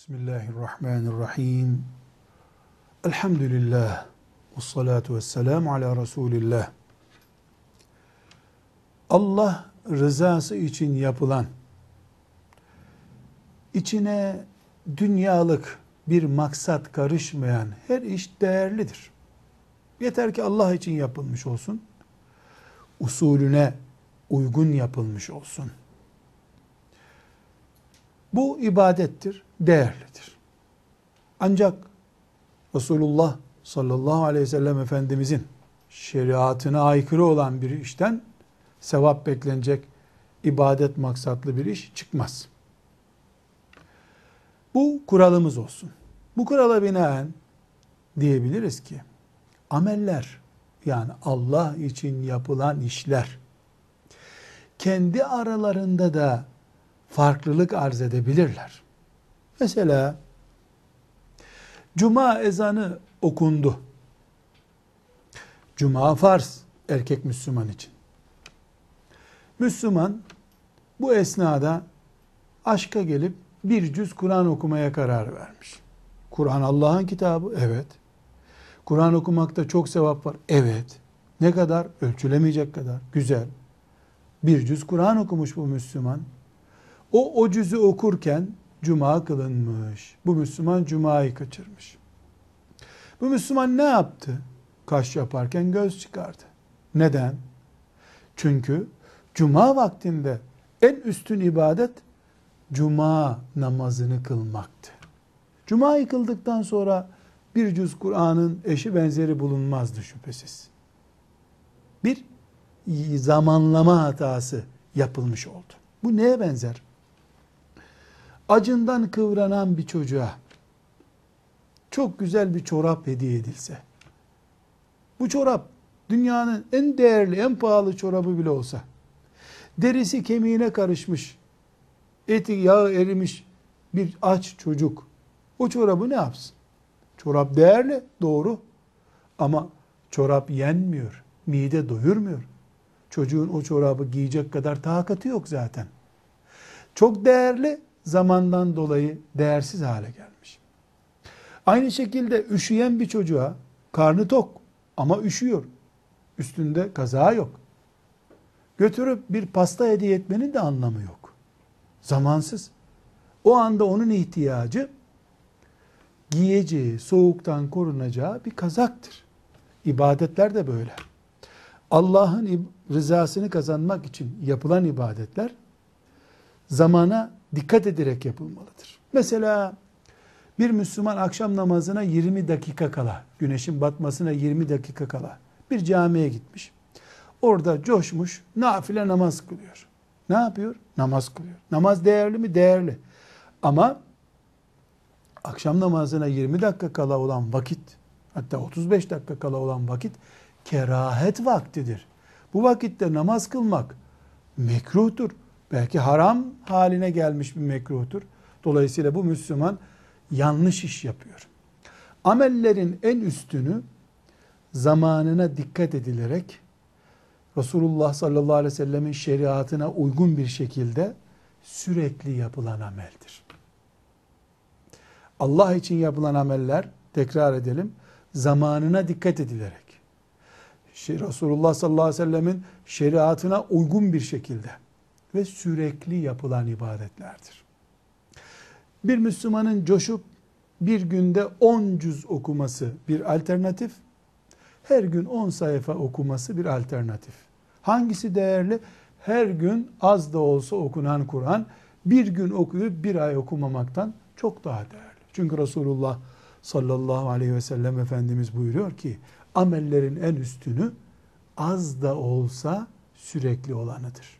Bismillahirrahmanirrahim. Elhamdülillah. Ve salatu ve selamu ala Resulillah. Allah rızası için yapılan, içine dünyalık bir maksat karışmayan her iş değerlidir. Yeter ki Allah için yapılmış olsun. Usulüne uygun yapılmış olsun. Bu ibadettir, değerlidir. Ancak Resulullah sallallahu aleyhi ve sellem Efendimizin şeriatına aykırı olan bir işten sevap beklenecek ibadet maksatlı bir iş çıkmaz. Bu kuralımız olsun. Bu kurala binaen diyebiliriz ki ameller yani Allah için yapılan işler kendi aralarında da farklılık arz edebilirler. Mesela cuma ezanı okundu. Cuma farz erkek Müslüman için. Müslüman bu esnada aşka gelip bir cüz Kur'an okumaya karar vermiş. Kur'an Allah'ın kitabı, evet. Kur'an okumakta çok sevap var, evet. Ne kadar? Ölçülemeyecek kadar. Güzel. Bir cüz Kur'an okumuş bu Müslüman. O o cüzü okurken cuma kılınmış. Bu Müslüman cumayı kaçırmış. Bu Müslüman ne yaptı? Kaş yaparken göz çıkardı. Neden? Çünkü cuma vaktinde en üstün ibadet cuma namazını kılmaktı. Cuma yıkıldıktan sonra bir cüz Kur'an'ın eşi benzeri bulunmazdı şüphesiz. Bir zamanlama hatası yapılmış oldu. Bu neye benzer? Acından kıvranan bir çocuğa çok güzel bir çorap hediye edilse, bu çorap dünyanın en değerli, en pahalı çorabı bile olsa, derisi kemiğine karışmış, eti yağı erimiş bir aç çocuk, o çorabı ne yapsın? Çorap değerli, doğru. Ama çorap yenmiyor, mide doyurmuyor. Çocuğun o çorabı giyecek kadar takatı yok zaten. Çok değerli, zamandan dolayı değersiz hale gelmiş. Aynı şekilde üşüyen bir çocuğa karnı tok ama üşüyor. Üstünde kaza yok. Götürüp bir pasta hediye etmenin de anlamı yok. Zamansız. O anda onun ihtiyacı giyeceği, soğuktan korunacağı bir kazaktır. İbadetler de böyle. Allah'ın rızasını kazanmak için yapılan ibadetler zamana dikkat ederek yapılmalıdır. Mesela bir Müslüman akşam namazına 20 dakika kala, güneşin batmasına 20 dakika kala bir camiye gitmiş. Orada coşmuş, nafile namaz kılıyor. Ne yapıyor? Namaz kılıyor. Namaz değerli mi? Değerli. Ama akşam namazına 20 dakika kala olan vakit, hatta 35 dakika kala olan vakit kerahet vaktidir. Bu vakitte namaz kılmak mekruhtur. Belki haram haline gelmiş bir mekruhtur. Dolayısıyla bu Müslüman yanlış iş yapıyor. Amellerin en üstünü zamanına dikkat edilerek Resulullah sallallahu aleyhi ve sellemin şeriatına uygun bir şekilde sürekli yapılan ameldir. Allah için yapılan ameller tekrar edelim zamanına dikkat edilerek Resulullah sallallahu aleyhi ve sellemin şeriatına uygun bir şekilde ve sürekli yapılan ibadetlerdir. Bir Müslümanın coşup bir günde 10 cüz okuması bir alternatif, her gün 10 sayfa okuması bir alternatif. Hangisi değerli? Her gün az da olsa okunan Kur'an bir gün okuyup bir ay okumamaktan çok daha değerli. Çünkü Resulullah sallallahu aleyhi ve sellem Efendimiz buyuruyor ki amellerin en üstünü az da olsa sürekli olanıdır.